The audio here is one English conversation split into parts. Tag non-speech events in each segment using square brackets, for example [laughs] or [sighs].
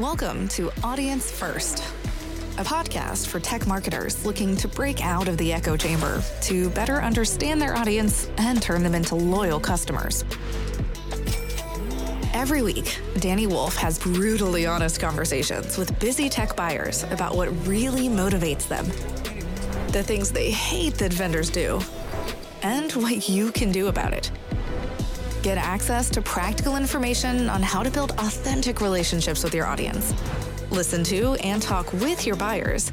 Welcome to Audience First, a podcast for tech marketers looking to break out of the echo chamber to better understand their audience and turn them into loyal customers. Every week, Dani Woolf has brutally honest conversations with busy tech buyers about what really motivates them, the things they hate that vendors do, and what you can do about it. Get access to practical information on how to build authentic relationships with your audience. Listen to and talk with your buyers,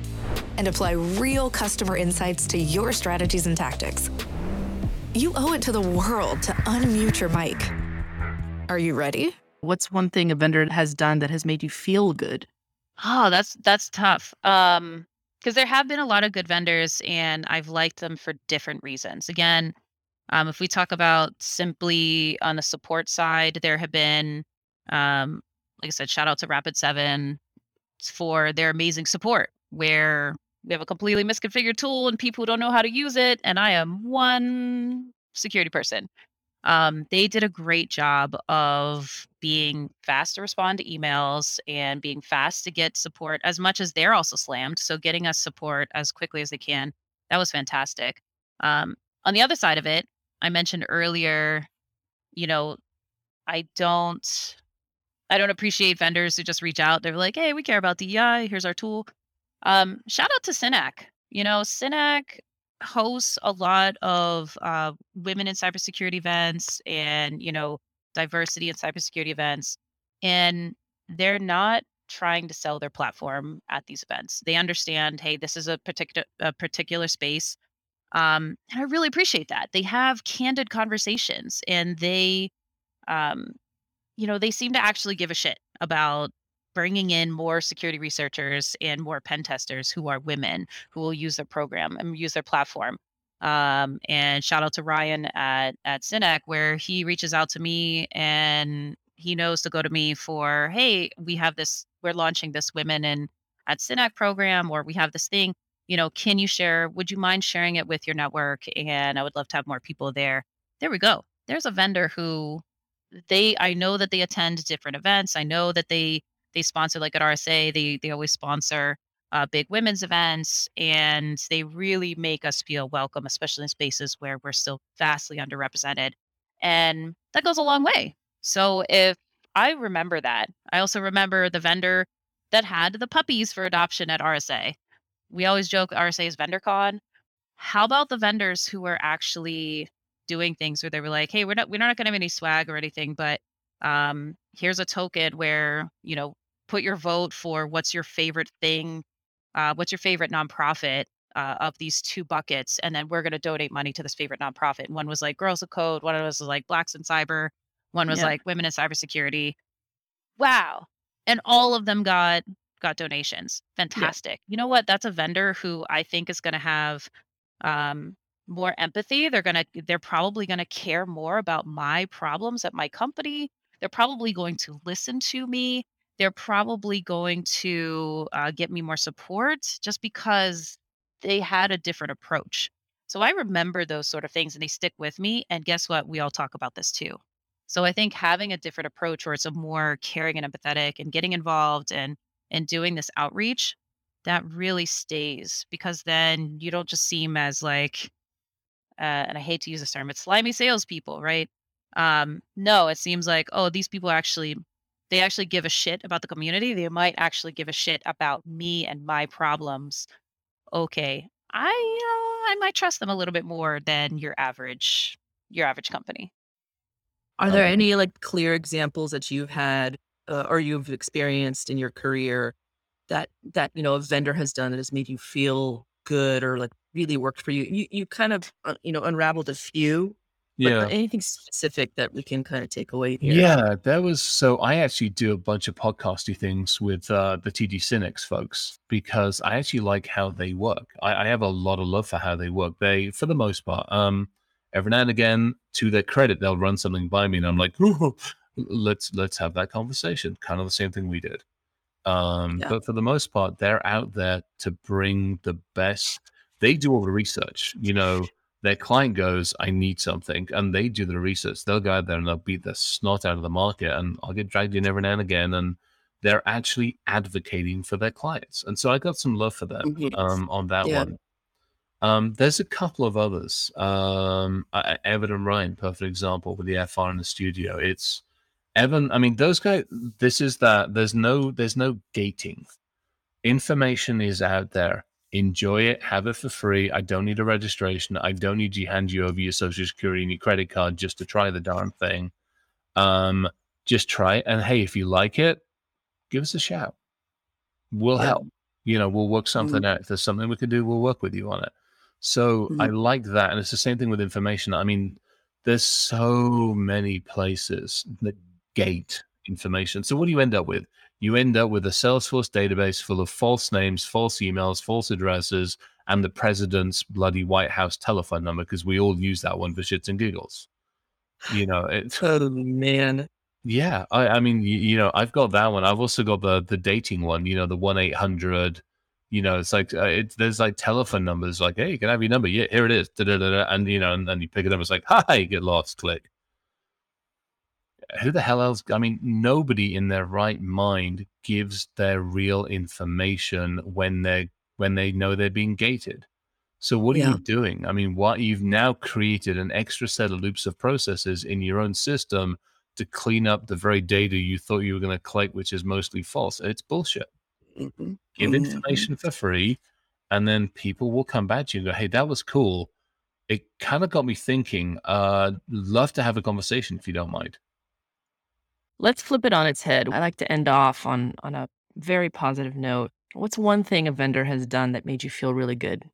and apply real customer insights to your strategies and tactics. You owe it to the world to unmute your mic. Are you ready? What's one thing a vendor has done that has made you feel good? Oh, that's that's tough. Um, because there have been a lot of good vendors, and I've liked them for different reasons. Again, um, if we talk about simply on the support side, there have been, um, like I said, shout out to Rapid7 for their amazing support, where we have a completely misconfigured tool and people don't know how to use it, and I am one security person. Um, they did a great job of being fast to respond to emails and being fast to get support as much as they're also slammed. So getting us support as quickly as they can. That was fantastic. Um, on the other side of it, I mentioned earlier, you know, I don't I don't appreciate vendors who just reach out. They're like, "Hey, we care about DEI. Here's our tool." Um, shout out to Synack. You know, Synack hosts a lot of uh, women in cybersecurity events and you know diversity in cybersecurity events, and they're not trying to sell their platform at these events. They understand, hey, this is a particular a particular space um, and I really appreciate that. They have candid conversations and they, um, you know, they seem to actually give a shit about bringing in more security researchers and more pen testers who are women who will use their program and use their platform. Um, and shout out to Ryan at at Synack where he reaches out to me and he knows to go to me for, hey, we have this, we're launching this women in at Synack program, or we have this thing you know, can you share? Would you mind sharing it with your network? And I would love to have more people there. There we go. There's a vendor who they I know that they attend different events. I know that they they sponsor like at RSA, they they always sponsor uh, big women's events and they really make us feel welcome, especially in spaces where we're still vastly underrepresented. And that goes a long way. So if I remember that, I also remember the vendor that had the puppies for adoption at RSA we always joke RSA is VendorCon. How about the vendors who were actually doing things where they were like, hey, we're not we're not gonna have any swag or anything, but um, here's a token where, you know, put your vote for what's your favorite thing, uh, what's your favorite nonprofit uh, of these two buckets, and then we're gonna donate money to this favorite nonprofit. And one was like Girls of Code, one was like Blacks in Cyber, one was yeah. like Women in Cybersecurity. Wow. And all of them got got donations. Fantastic. Yeah. You know what? That's a vendor who I think is going to have um, more empathy. They're going to, they're probably going to care more about my problems at my company. They're probably going to listen to me. They're probably going to uh, get me more support just because they had a different approach. So I remember those sort of things and they stick with me. And guess what? We all talk about this too. So I think having a different approach where it's a more caring and empathetic and getting involved and and doing this outreach, that really stays because then you don't just seem as like, uh, and I hate to use this term, it's slimy salespeople, right? Um, no, it seems like, oh, these people actually, they actually give a shit about the community. They might actually give a shit about me and my problems. Okay, I, uh, I might trust them a little bit more than your average, your average company. Are there any like clear examples that you've had uh, or you've experienced in your career that that you know a vendor has done that has made you feel good or like really worked for you you you kind of uh, you know unraveled a few yeah. anything specific that we can kind of take away here? Yeah that was so i actually do a bunch of podcasty things with uh, the TD SYNNEX folks because i actually like how they work. I, I have a lot of love for how they work. They for the most part um every now and again to their credit they'll run something by me and i'm like [laughs] let's let's have that conversation. Kind of the same thing we did. Um, yeah. But for the most part, they're out there to bring the best. They do all the research. You know, their client goes, "I need something," and they do the research. They'll go out there and they'll beat the snot out of the market, and I'll get dragged in every now and again, and they're actually advocating for their clients. And so I got some love for them Mhm. um, on that Yeah. one. Um, there's a couple of others. Um, Evan and Ryan, perfect example with the FR in the studio. It's Evan. I mean, those guys. This is that. There's no. There's no gating. Information is out there. Enjoy it. Have it for free. I don't need a registration. I don't need you hand you over your social security and your credit card just to try the darn thing. Um, just try it. And hey, if you like it, give us a shout. We'll Yeah. help. You know, we'll work something out. If there's something we can do, we'll work with you on it. So I like that. And it's the same thing with information. I mean, there's so many places that gate information. So what do you end up with? You end up with a Salesforce database full of false names, false emails, false addresses, and the president's bloody White House telephone number because we all use that one for shits and giggles. You know, it's [sighs] Oh man. yeah. I, I mean, you, you know, I've got that one. I've also got the the dating one. You know, the one eight hundred. You know, it's like uh, it's there's like telephone numbers. Like, hey, you can I have your number. Yeah, here it is. Da-da-da-da. And you know, and then you pick it up. It's like, hi, get lost. Click. Who the hell else? I mean, nobody in their right mind gives their real information when they when they know they're being gated. So what are Yeah. you doing? I mean, what you've now created an extra set of loops of processes in your own system to clean up the very data you thought you were going to collect, which is mostly false. It's bullshit. Mhm. Give Mhm. information for free, and then people will come back to you and go, "Hey, that was cool. It kind of got me thinking. Uh, love to have a conversation if you don't mind." Let's flip it on its head. I like to end off on on a very positive note. What's one thing a vendor has done that made you feel really good?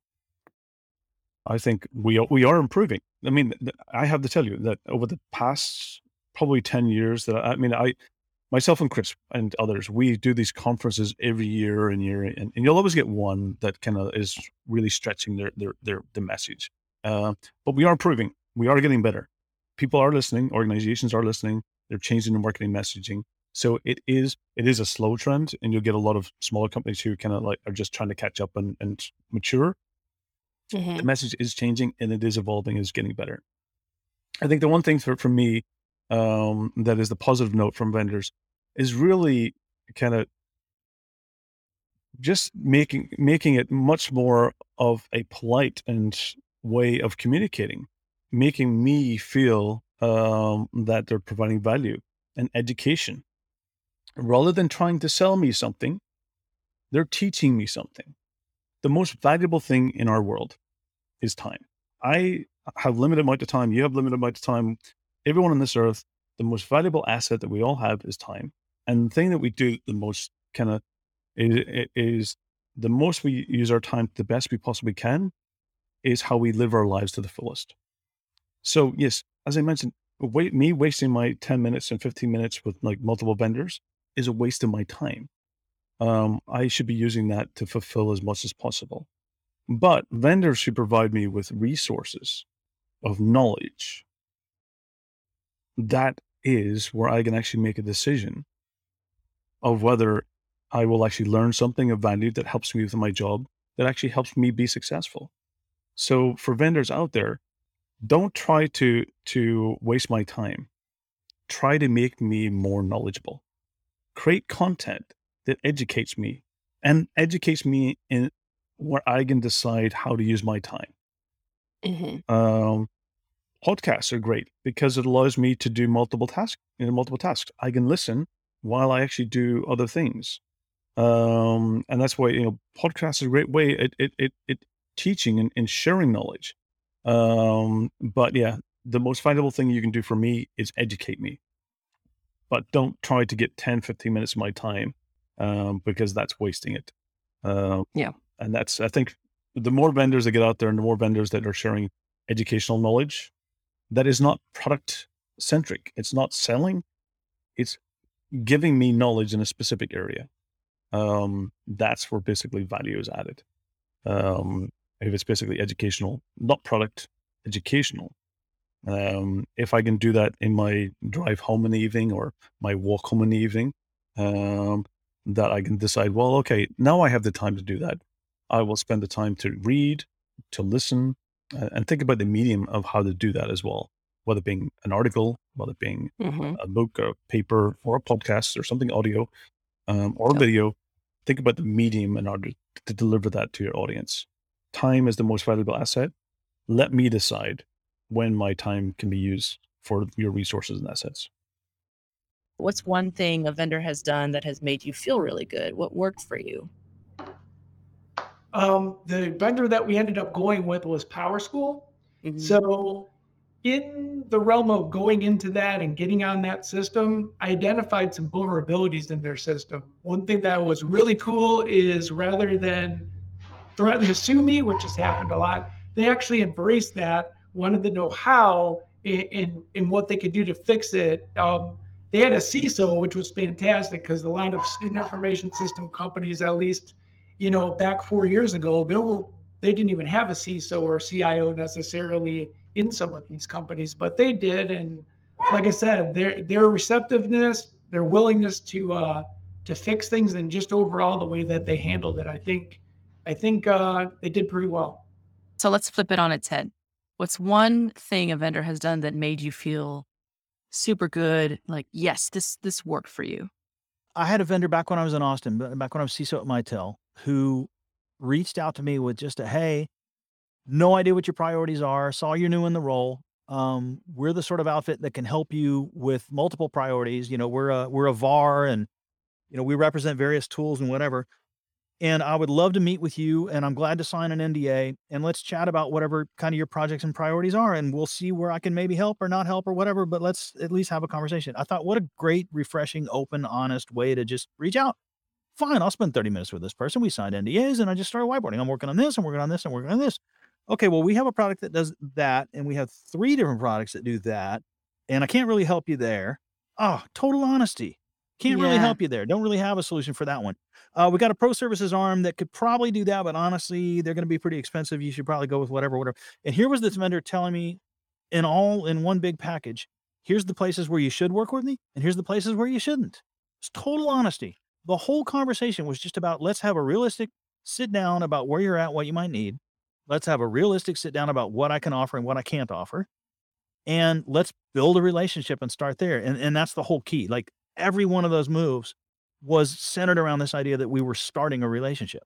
I think we are, we are improving. I mean, I have to tell you that over the past probably 10 years that I, I mean, I, myself and Chris and others, we do these conferences every year and year, and, and you'll always get one that kind of is really stretching their, their, their, the message. Uh, but we are improving. We are getting better. People are listening. Organizations are listening. They're changing their marketing messaging. So it is, it is a slow trend and you'll get a lot of smaller companies who kind of like are just trying to catch up and, and mature Mhm. the message is changing and it is evolving is getting better. I think the one thing for, for me um, that is the positive note from vendors is really kind of just making making it much more of a polite and way of communicating, making me feel um, that they're providing value and education. Rather than trying to sell me something, they're teaching me something. The most valuable thing in our world is time. I have limited amount of time. You have limited amount of time. Everyone on this earth, the most valuable asset that we all have is time. And the thing that we do the most kind of is, is the most we use our time the best we possibly can is how we live our lives to the fullest. So yes, as I mentioned, wait, me wasting my 10 minutes and 15 minutes with like multiple vendors is a waste of my time. Um, I should be using that to fulfill as much as possible. But vendors should provide me with resources of knowledge. That is where I can actually make a decision of whether I will actually learn something of value that helps me with my job, that actually helps me be successful. So for vendors out there, don't try to to waste my time. Try to make me more knowledgeable. Create content that educates me and educates me in where I can decide how to use my time. Mhm. Um, podcasts are great because it allows me to do multiple tasks. You know, multiple tasks. I can listen while I actually do other things, um, and that's why you know podcasts is a great way. It it it, it teaching and, and sharing knowledge. Um, but yeah, the most valuable thing you can do for me is educate me. But don't try to get 10, 15 minutes of my time um, because that's wasting it. Uh, Yeah. and that's I think the more vendors that get out there and the more vendors that are sharing educational knowledge that is not product centric. It's not selling. It's giving me knowledge in a specific area. Um, that's where basically value is added. Um, if it's basically educational, not product, educational. Um, if I can do that in my drive home in the evening or my walk home in the evening, um, that I can decide, well, okay, now I have the time to do that. I will spend the time to read, to listen, uh, and think about the medium of how to do that as well, whether it being an article, whether it being Mhm. a book, a paper, or a podcast or something audio. um, or video, think about the medium in order to deliver that to your audience. Time is the most valuable asset. Let me decide when my time can be used for your resources and assets. What's one thing a vendor has done that has made you feel really good? What worked for you? Um, the vendor that we ended up going with was PowerSchool. Mhm. So, in the realm of going into that and getting on that system, I identified some vulnerabilities in their system. One thing that was really cool is rather than threaten to sue me, which has happened a lot, they actually embraced that, wanted to know how and, and what they could do to fix it. Um, they had a CISO, which was fantastic because a lot of student information system companies, at least, you know, back four years ago, they didn't even have a CISO or CIO necessarily in some of these companies, but they did. And like I said, their their receptiveness, their willingness to uh, to fix things, and just overall the way that they handled it, I think, I think uh, they did pretty well. So let's flip it on its head. What's one thing a vendor has done that made you feel super good? Like, yes, this this worked for you. I had a vendor back when I was in Austin, back when I was CISO at Mitel, who reached out to me with just a hey, no idea what your priorities are. Saw you're new in the role. Um, we're the sort of outfit that can help you with multiple priorities. You know, we're a we're a VAR, and you know we represent various tools and whatever. And I would love to meet with you, and I'm glad to sign an NDA, and let's chat about whatever kind of your projects and priorities are, and we'll see where I can maybe help or not help or whatever. But let's at least have a conversation. I thought, what a great, refreshing, open, honest way to just reach out fine, I'll spend 30 minutes with this person. We signed NDAs and I just started whiteboarding. I'm working on this, I'm working on this, I'm working on this. Okay, well, we have a product that does that, and we have three different products that do that, and I can't really help you there. Oh, total honesty. Can't really Yeah. help you there. Don't really have a solution for that one. Uh, we got a pro services arm that could probably do that, but honestly, they're going to be pretty expensive. You should probably go with whatever, whatever. And here was this vendor telling me, in all in one big package, here's the places where you should work with me, and here's the places where you shouldn't. It's total honesty the whole conversation was just about let's have a realistic sit down about where you're at, what you might need. Let's have a realistic sit down about what I can offer and what I can't offer. And let's build a relationship and start there. And, and that's the whole key. Like every one of those moves was centered around this idea that we were starting a relationship.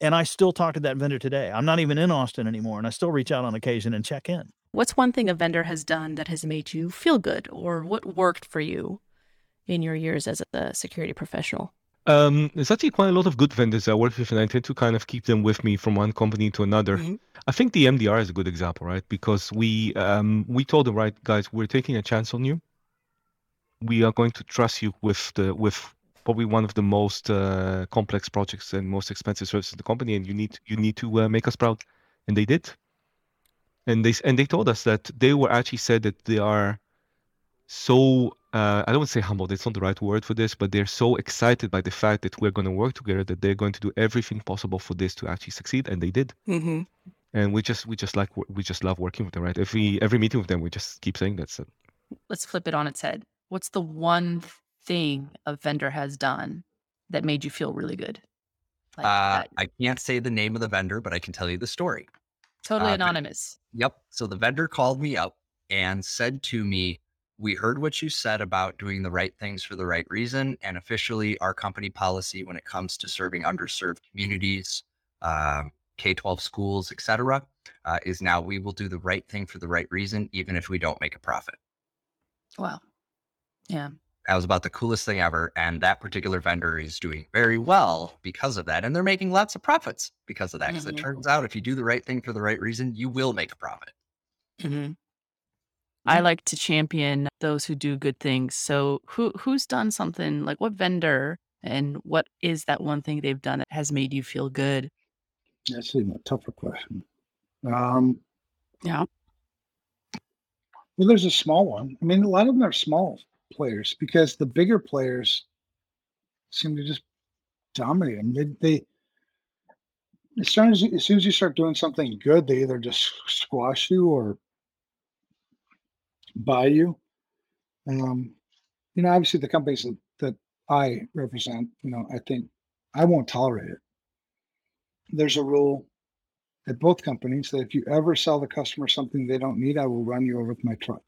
And I still talk to that vendor today. I'm not even in Austin anymore. And I still reach out on occasion and check in. What's one thing a vendor has done that has made you feel good, or what worked for you in your years as a security professional? Um, there's actually quite a lot of good vendors I work with, and I tend to kind of keep them with me from one company to another. Mhm. I think the MDR is a good example, right? Because we um, we told them, right, guys, we're taking a chance on you. We are going to trust you with the with probably one of the most uh, complex projects and most expensive services in the company, and you need you need to uh, make us proud, and they did. And they and they told us that they were actually said that they are so uh, I don't want to say humble, that's not the right word for this, but they're so excited by the fact that we're going to work together that they're going to do everything possible for this to actually succeed, and they did. Mm-hmm. And we just we just like we just love working with them, right? Every every meeting with them, we just keep saying that. So Let's flip it on its head. What's the one thing a vendor has done that made you feel really good? Like Uh, I can't say the name of the vendor, but I can tell you the story. totally uh, but- anonymous. Yep. So the vendor called me up and said to me, We heard what you said about doing the right things for the right reason. And officially, our company policy when it comes to serving underserved communities, um, K 12 schools, et cetera, uh, is now we will do the right thing for the right reason, even if we don't make a profit. Wow. Yeah. That was about the coolest thing ever. And that particular vendor is doing very well because of that. And they're making lots of profits because of that. Because Mhm. it turns out if you do the right thing for the right reason, you will make a profit. hmm I like to champion those who do good things. So, who who's done something like what vendor and what is that one thing they've done that has made you feel good? That's even a tougher question. Um, Yeah. well, there's a small one. I mean, a lot of them are small players because the bigger players seem to just dominate them. They, they as soon as you, as soon as you start doing something good, they either just squash you or buy you. Um, you know, obviously the companies that, that I represent, you know, I think I won't tolerate it. There's a rule at both companies that if you ever sell the customer something they don't need, I will run you over with my truck.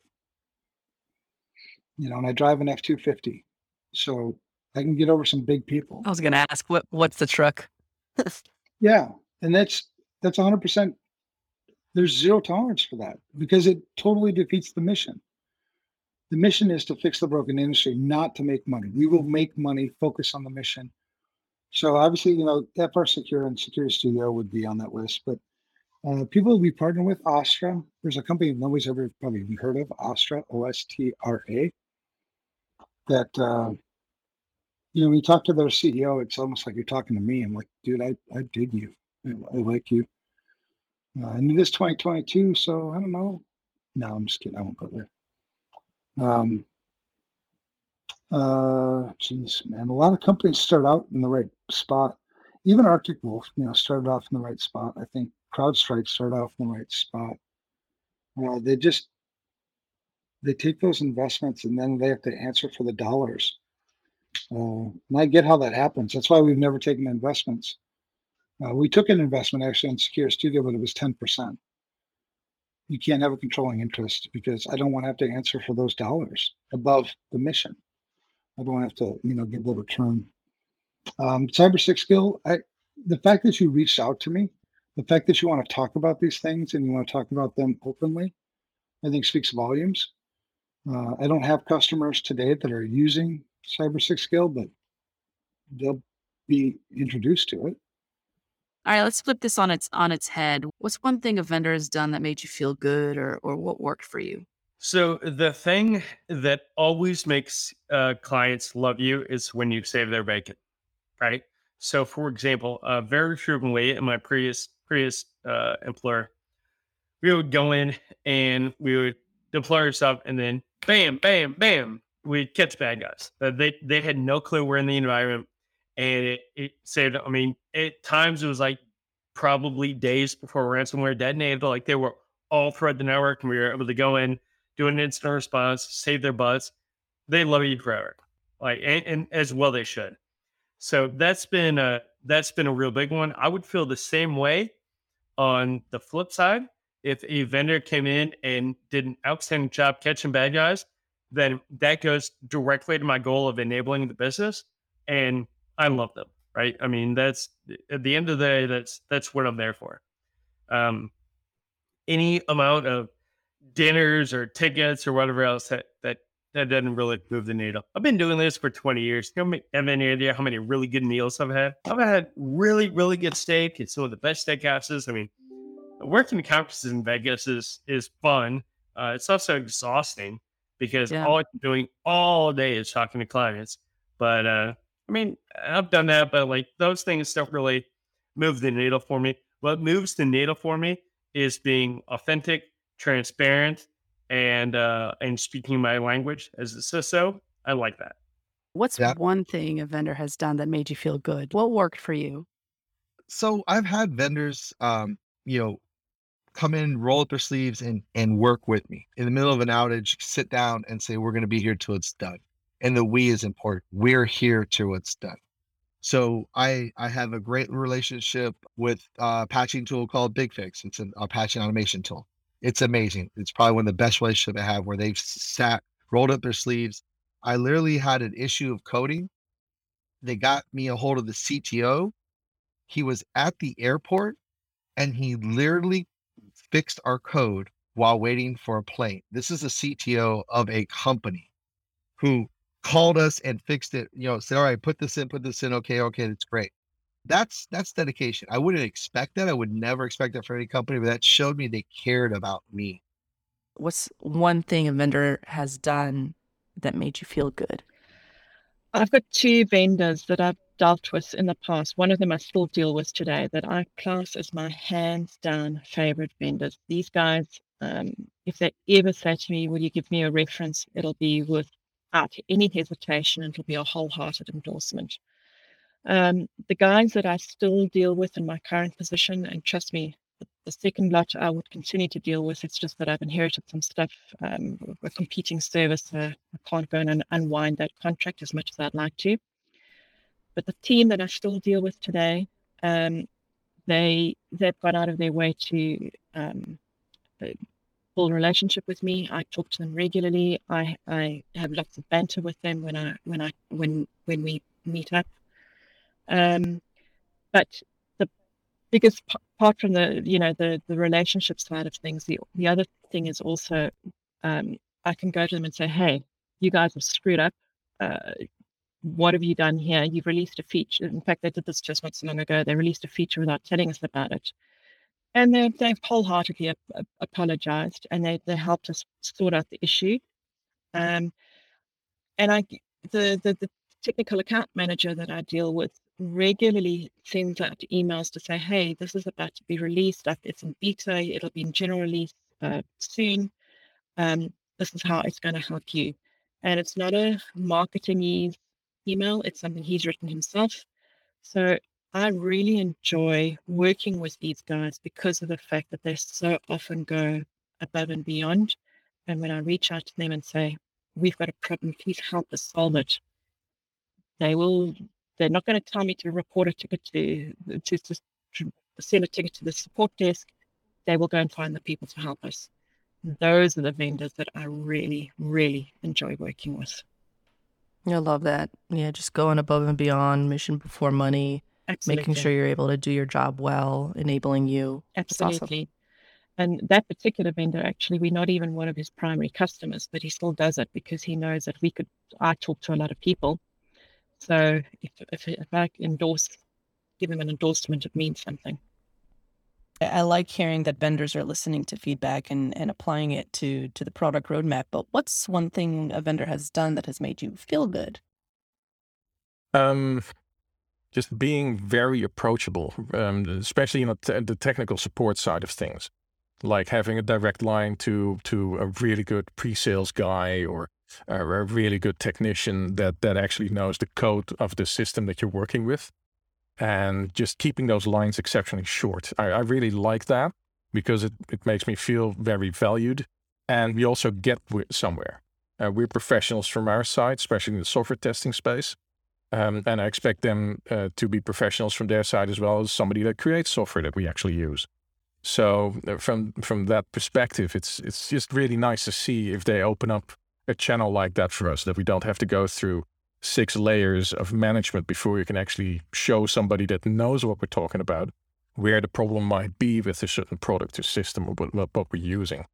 You know, and I drive an F two fifty, so I can get over some big people. I was going to ask what what's the truck? [laughs] Yeah, and that's that's 100%. There's zero tolerance for that because it totally defeats the mission. The mission is to fix the broken industry, not to make money. We will make money, focus on the mission. So obviously, you know, FR Secure and Secure Studio would be on that list, but uh, people we partner with, Ostra. There's a company nobody's ever probably even heard of, Ostra, O S T R A. That uh, you know, when you talk to their CEO, it's almost like you're talking to me. I'm like, dude, I, I dig you. I, like you. Uh, and it is 2022, so I don't know. No, I'm just kidding. I won't go there. Um, uh, geez, man, a lot of companies start out in the right spot. Even Arctic Wolf, you know, started off in the right spot. I think CrowdStrike started off in the right spot. Uh, they just they take those investments and then they have to answer for the dollars. Uh, and I get how that happens. That's why we've never taken investments. Uh, we took an investment actually in Secure Studio, but it was 10%. You can't have a controlling interest because I don't want to have to answer for those dollars above the mission. I don't have to, you know, give the return. Um, Cybersixgill, I, the fact that you reached out to me, the fact that you want to talk about these things and you want to talk about them openly, I think speaks volumes. Uh, I don't have customers today that are using Cybersixgill, but they'll be introduced to it. All right, let's flip this on its on its head. What's one thing a vendor has done that made you feel good, or or what worked for you? So the thing that always makes uh, clients love you is when you save their bacon, right? So, for example, uh, very frequently in my previous previous uh, employer, we would go in and we would deploy our stuff, and then bam, bam, bam, we'd catch bad guys. Uh, they they had no clue we're in the environment, and it, it saved. I mean, at times it was like probably days before ransomware detonated, but like they were all throughout the network, and we were able to go in do an instant response, save their butts. They love you forever, like and, and as well they should. So that's been a that's been a real big one. I would feel the same way on the flip side if a vendor came in and did an outstanding job catching bad guys, then that goes directly to my goal of enabling the business, and I love them. Right? I mean, that's at the end of the day, that's that's what I'm there for. Um, any amount of dinners or tickets or whatever else that that that doesn't really move the needle. I've been doing this for 20 years. You have any idea how many really good meals I've had? I've had really, really good steak It's some of the best steakhouses. I mean, working the conferences in Vegas is is fun. Uh, it's also exhausting because yeah. all I'm doing all day is talking to clients. But uh, I mean, I've done that, but like those things don't really move the needle for me. What moves the needle for me is being authentic, transparent, and uh, and speaking my language as a CISO. I like that. What's yeah. one thing a vendor has done that made you feel good? What worked for you? So I've had vendors, um, you know, come in, roll up their sleeves, and and work with me in the middle of an outage. Sit down and say, "We're going to be here till it's done." And the "we" is important. We're here till it's done. So I I have a great relationship with a patching tool called BigFix. It's an, a patching automation tool it's amazing. It's probably one of the best relationships I have where they've sat, rolled up their sleeves. I literally had an issue of coding. They got me a hold of the CTO. He was at the airport and he literally fixed our code while waiting for a plane. This is a CTO of a company who called us and fixed it, you know, said, all right, put this in, put this in. Okay, okay, that's great that's that's dedication. I wouldn't expect that. I would never expect that for any company, but that showed me they cared about me. What's one thing a vendor has done that made you feel good? I've got two vendors that I've dealt with in the past. One of them I still deal with today that I class as my hands down favorite vendors. These guys, um, if they ever say to me, Will you give me a reference? It'll be without any hesitation, it'll be a wholehearted endorsement. Um, the guys that I still deal with in my current position, and trust me, the, second lot I would continue to deal with. It's just that I've inherited some stuff, um, a competing service. I can't go and unwind that contract as much as I'd like to. But the team that I still deal with today, um, they they've gone out of their way to um, uh, full relationship with me. I talk to them regularly. I I have lots of banter with them when I when I when when we meet up. Um, but the biggest part from the you know the the relationship side of things, the the other thing is also um, I can go to them and say, hey, you guys have screwed up. Uh, what have you done here? You've released a feature. In fact, they did this just not so long ago. They released a feature without telling us about it. And they, they've wholeheartedly ap- apologized and they, they helped us sort out the issue. Um, and I, the, the, the technical account manager that I deal with regularly sends out emails to say, hey, this is about to be released. It's in beta. It'll be in general release uh, soon. Um, this is how it's going to help you. And it's not a marketing email, it's something he's written himself. So I really enjoy working with these guys because of the fact that they so often go above and beyond. And when I reach out to them and say, We've got a problem, please help us solve it, they will, they're not going to tell me to report a ticket to, to, to, send a ticket to the support desk. They will go and find the people to help us hmm. those are the vendors that I really, really enjoy working with. I love that. Yeah, just going above and beyond, mission before money, Absolutely. making sure you're able to do your job well, enabling you. It's awesome. Absolutely. And that particular vendor, actually, we're not even one of his primary customers, but he still does it because he knows that we could. I talk to a lot of people, so if if, if I endorse, give them an endorsement, it means something. I like hearing that vendors are listening to feedback and, and applying it to to the product roadmap. But what's one thing a vendor has done that has made you feel good? Um, just being very approachable, um, especially in the, te- the technical support side of things, like having a direct line to to a really good pre-sales guy or a, really good technician that that actually knows the code of the system that you're working with and just keeping those lines exceptionally short. I, I really like that because it, it makes me feel very valued. And we also get somewhere. Uh, we're professionals from our side, especially in the software testing space. Um, and I expect them uh, to be professionals from their side as well as somebody that creates software that we actually use. So uh, from from that perspective, it's it's just really nice to see if they open up a channel like that for us that we don't have to go through six layers of management before you can actually show somebody that knows what we're talking about where the problem might be with a certain product or system or what, what we're using.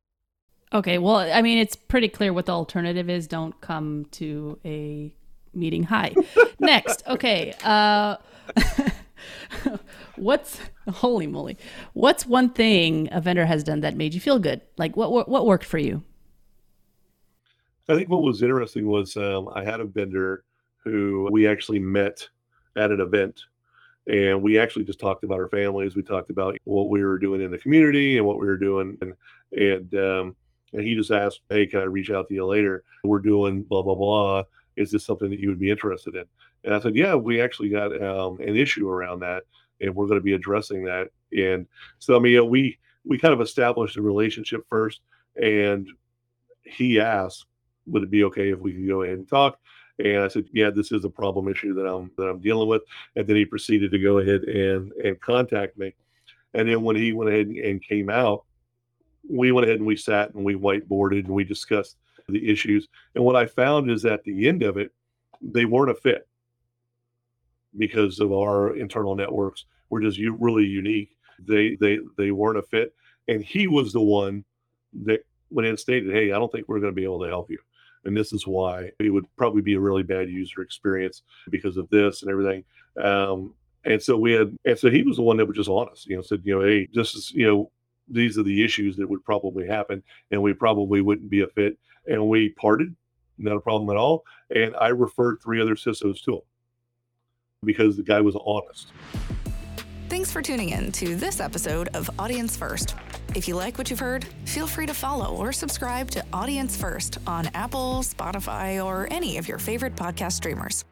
Okay, well, I mean, it's pretty clear what the alternative is. Don't come to a meeting. Hi. [laughs] Next, okay. Uh, [laughs] what's holy moly? What's one thing a vendor has done that made you feel good? Like what what, what worked for you? I think what was interesting was um, I had a vendor who we actually met at an event and we actually just talked about our families. We talked about what we were doing in the community and what we were doing and and um, and he just asked hey can i reach out to you later? We're doing blah blah blah. Is this something that you would be interested in? And i said yeah we actually got um, an issue around that and we're going to be addressing that. And so i mean you know, we we kind of established a relationship first and he asked would it be okay if we could go ahead and talk and I said, "Yeah, this is a problem issue that I'm that I'm dealing with." And then he proceeded to go ahead and and contact me. And then when he went ahead and came out, we went ahead and we sat and we whiteboarded and we discussed the issues. And what I found is at the end of it, they weren't a fit because of our internal networks. We're just really unique. They they they weren't a fit, and he was the one that went in and stated, "Hey, I don't think we're going to be able to help you." And this is why it would probably be a really bad user experience because of this and everything. Um, and so we had, and so he was the one that was just honest, you know, said, you know, hey, this is, you know, these are the issues that would probably happen, and we probably wouldn't be a fit. And we parted, not a problem at all. And I referred three other CISOs to him because the guy was honest. Thanks for tuning in to this episode of Audience First. If you like what you've heard, feel free to follow or subscribe to Audience First on Apple, Spotify, or any of your favorite podcast streamers.